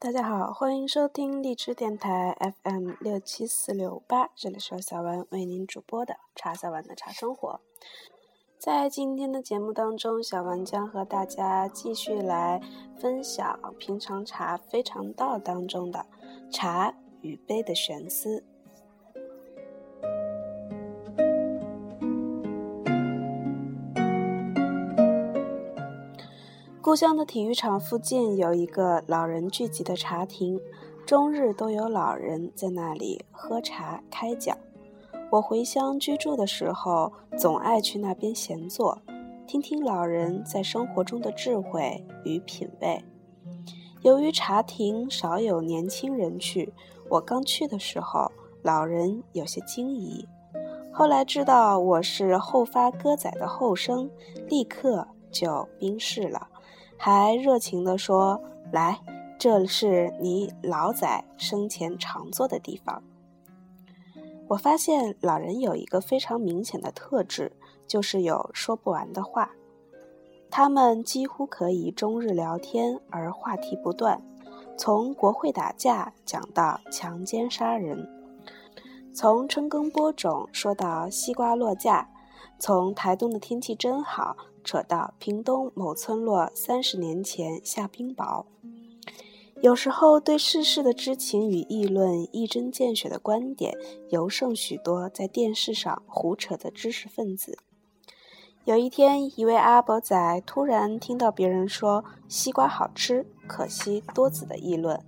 大家好，欢迎收听荔枝电台 FM 六七四六八，这里是小文为您主播的茶小文的茶生活。在今天的节目当中，小文将和大家继续来分享平常茶非常道当中的茶与杯的玄思。故乡的体育场附近有一个老人聚集的茶亭，终日都有老人在那里喝茶开讲。我回乡居住的时候，总爱去那边闲坐，听听老人在生活中的智慧与品味。由于茶亭少有年轻人去，我刚去的时候，老人有些惊疑。后来知道我是后发歌仔的后生，立刻就冰释了。还热情地说：“来，这是你老仔生前常坐的地方。”我发现老人有一个非常明显的特质，就是有说不完的话。他们几乎可以终日聊天，而话题不断，从国会打架讲到强奸杀人，从春耕播种说到西瓜落架，从台东的天气真好。扯到屏东某村落三十年前下冰雹，有时候对世事的知情与议论、一针见血的观点，尤胜许多在电视上胡扯的知识分子。有一天，一位阿伯仔突然听到别人说西瓜好吃，可惜多籽的议论。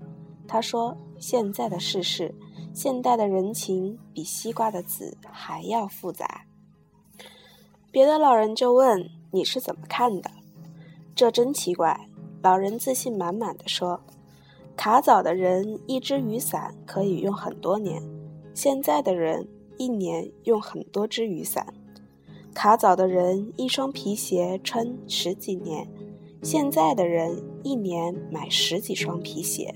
他说：“现在的世事，现代的人情，比西瓜的籽还要复杂。”别的老人就问。你是怎么看的？这真奇怪。老人自信满满的说：“卡早的人一只雨伞可以用很多年，现在的人一年用很多只雨伞。卡早的人一双皮鞋穿十几年，现在的人一年买十几双皮鞋。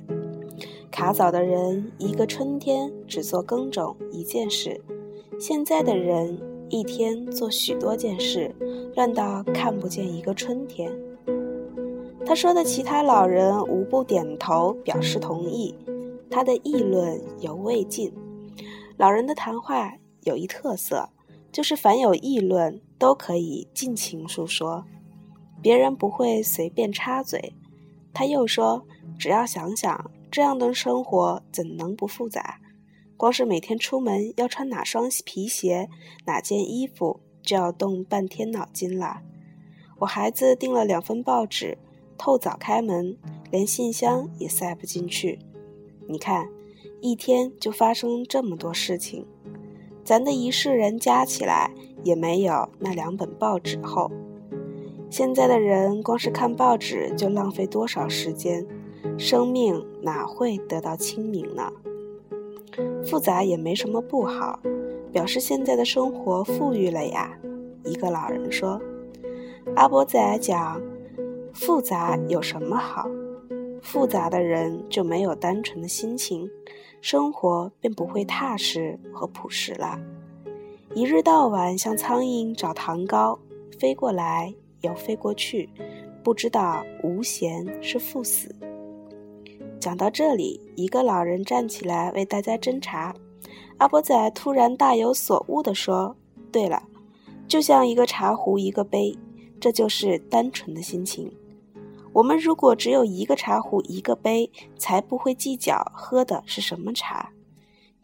卡早的人一个春天只做耕种一件事，现在的人。”一天做许多件事，乱到看不见一个春天。他说的其他老人无不点头表示同意，他的议论犹未尽。老人的谈话有一特色，就是凡有议论都可以尽情述说，别人不会随便插嘴。他又说，只要想想，这样的生活怎能不复杂？光是每天出门要穿哪双皮鞋、哪件衣服，就要动半天脑筋了。我孩子订了两份报纸，透早开门，连信箱也塞不进去。你看，一天就发生这么多事情，咱的一世人加起来也没有那两本报纸厚。现在的人光是看报纸就浪费多少时间，生命哪会得到清明呢？复杂也没什么不好，表示现在的生活富裕了呀。一个老人说：“阿伯仔讲，复杂有什么好？复杂的人就没有单纯的心情，生活便不会踏实和朴实了。一日到晚像苍蝇找糖糕，飞过来又飞过去，不知道无闲是赴死。”讲到这里，一个老人站起来为大家斟茶。阿伯仔突然大有所悟地说：“对了，就像一个茶壶，一个杯，这就是单纯的心情。我们如果只有一个茶壶，一个杯，才不会计较喝的是什么茶。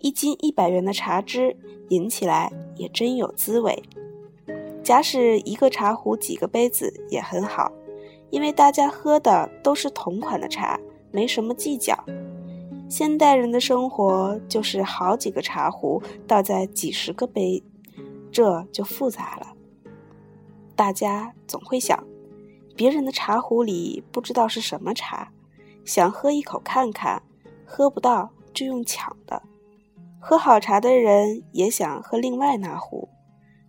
一斤一百元的茶汁，饮起来也真有滋味。假使一个茶壶，几个杯子也很好，因为大家喝的都是同款的茶。”没什么计较，现代人的生活就是好几个茶壶倒在几十个杯，这就复杂了。大家总会想，别人的茶壶里不知道是什么茶，想喝一口看看，喝不到就用抢的。喝好茶的人也想喝另外那壶，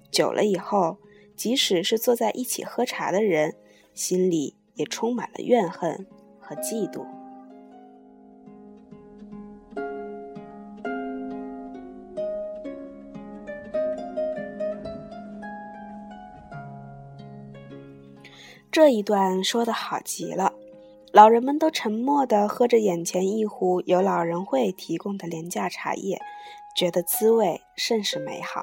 久了以后，即使是坐在一起喝茶的人，心里也充满了怨恨和嫉妒。这一段说的好极了，老人们都沉默地喝着眼前一壶由老人会提供的廉价茶叶，觉得滋味甚是美好。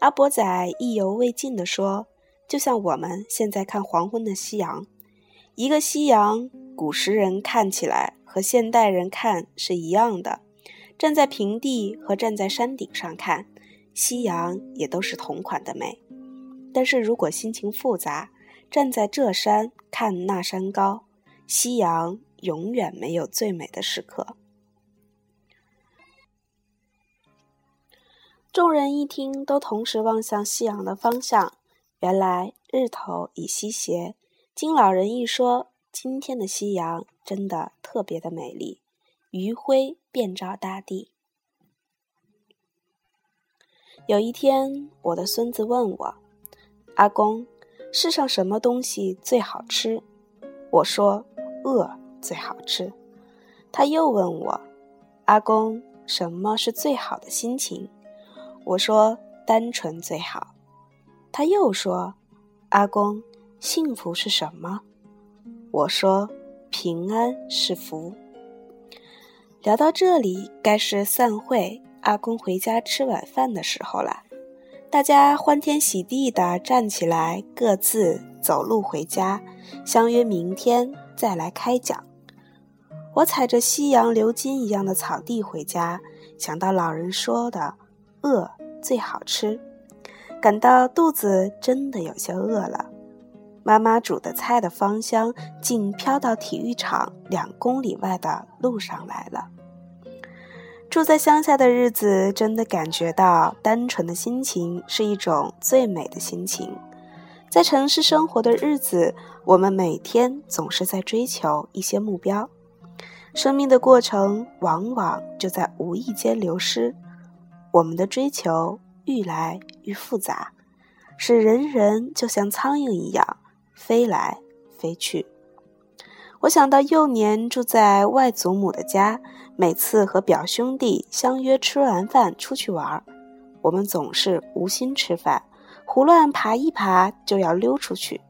阿伯仔意犹未尽地说：“就像我们现在看黄昏的夕阳，一个夕阳，古时人看起来和现代人看是一样的。站在平地和站在山顶上看，夕阳也都是同款的美。但是如果心情复杂，站在这山看那山高。”夕阳永远没有最美的时刻。众人一听，都同时望向夕阳的方向。原来日头已西斜。经老人一说，今天的夕阳真的特别的美丽，余晖遍照大地。有一天，我的孙子问我：“阿公，世上什么东西最好吃？”我说。饿最好吃。他又问我：“阿公，什么是最好的心情？”我说：“单纯最好。”他又说：“阿公，幸福是什么？”我说：“平安是福。”聊到这里，该是散会，阿公回家吃晚饭的时候了。大家欢天喜地地站起来，各自走路回家，相约明天。再来开讲。我踩着夕阳流金一样的草地回家，想到老人说的“饿最好吃”，感到肚子真的有些饿了。妈妈煮的菜的芳香竟飘到体育场两公里外的路上来了。住在乡下的日子，真的感觉到单纯的心情是一种最美的心情。在城市生活的日子，我们每天总是在追求一些目标，生命的过程往往就在无意间流失。我们的追求愈来愈复杂，使人人就像苍蝇一样飞来飞去。我想到幼年住在外祖母的家，每次和表兄弟相约吃完饭出去玩，我们总是无心吃饭。胡乱爬一爬就要溜出去，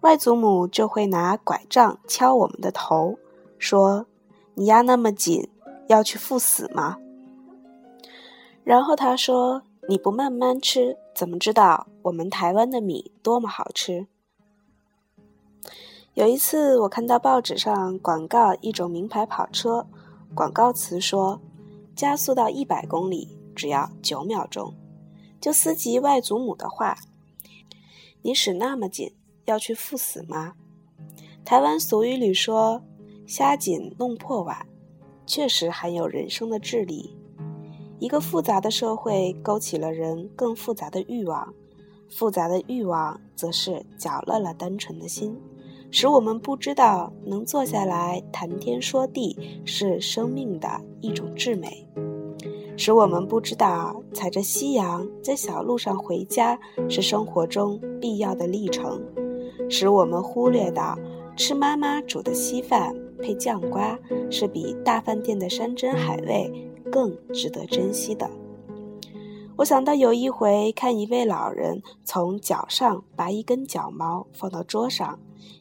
外祖母就会拿拐杖敲我们的头，说：“你压那么紧，要去赴死吗？”然后他说：“你不慢慢吃，怎么知道我们台湾的米多么好吃？”有一次，我看到报纸上广告一种名牌跑车，广告词说：“加速到一百公里只要九秒钟。”就思及外祖母的话：“你使那么紧，要去赴死吗？”台湾俗语里说：“虾紧弄破碗”，确实含有人生的智理。一个复杂的社会勾起了人更复杂的欲望，复杂的欲望则是搅乱了单纯的心，使我们不知道能坐下来谈天说地是生命的一种至美。使我们不知道踩着夕阳在小路上回家是生活中必要的历程，使我们忽略到吃妈妈煮的稀饭配酱瓜是比大饭店的山珍海味更值得珍惜的。我想到有一回看一位老人从脚上拔一根脚毛放到桌上，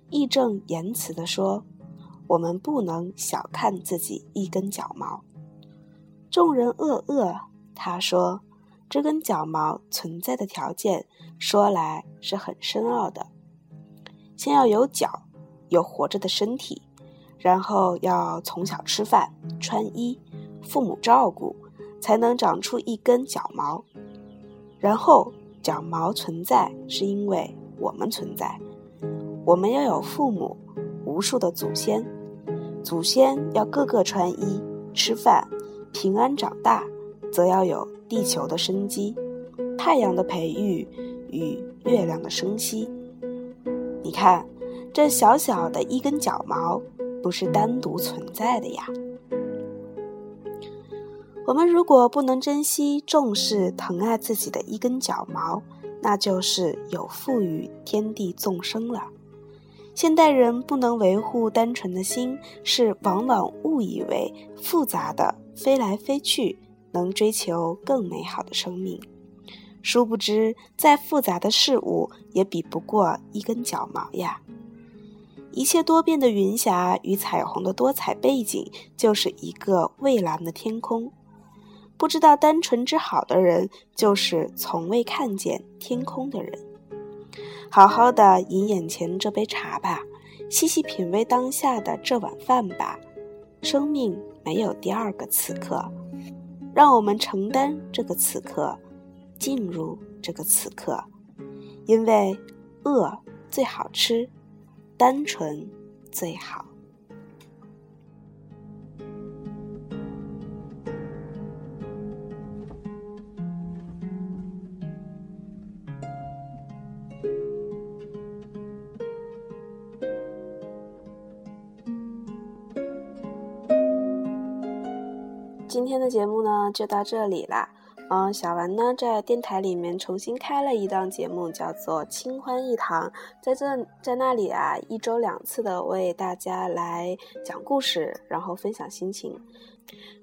义正言辞地说：“我们不能小看自己一根脚毛。”众人恶恶，他说：“这根脚毛存在的条件，说来是很深奥的。先要有脚，有活着的身体，然后要从小吃饭、穿衣，父母照顾，才能长出一根脚毛。然后脚毛存在，是因为我们存在。我们要有父母，无数的祖先，祖先要个个穿衣、吃饭。”平安长大，则要有地球的生机、太阳的培育与月亮的生息。你看，这小小的一根脚毛，不是单独存在的呀。我们如果不能珍惜、重视、疼爱自己的一根脚毛，那就是有负于天地众生了。现代人不能维护单纯的心，是往往误以为复杂的飞来飞去能追求更美好的生命。殊不知，再复杂的事物也比不过一根脚毛呀！一切多变的云霞与彩虹的多彩背景，就是一个蔚蓝的天空。不知道单纯之好的人，就是从未看见天空的人。好好的饮眼前这杯茶吧，细细品味当下的这碗饭吧。生命没有第二个此刻，让我们承担这个此刻，进入这个此刻，因为饿最好吃，单纯最好。今天的节目呢，就到这里啦。嗯，小丸呢在电台里面重新开了一档节目，叫做《清欢一堂》。在这在那里啊，一周两次的为大家来讲故事，然后分享心情。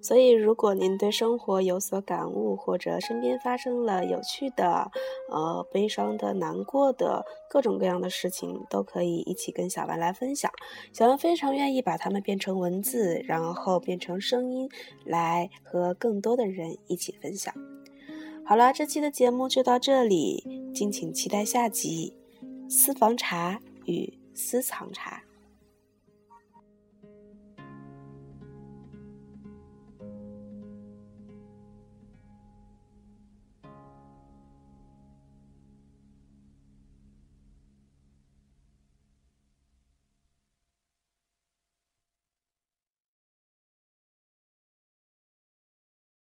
所以，如果您对生活有所感悟，或者身边发生了有趣的、呃悲伤的、难过的各种各样的事情，都可以一起跟小丸来分享。小丸非常愿意把它们变成文字，然后变成声音，来和更多的人一起分享。好了，这期的节目就到这里，敬请期待下集《私房茶与私藏茶》。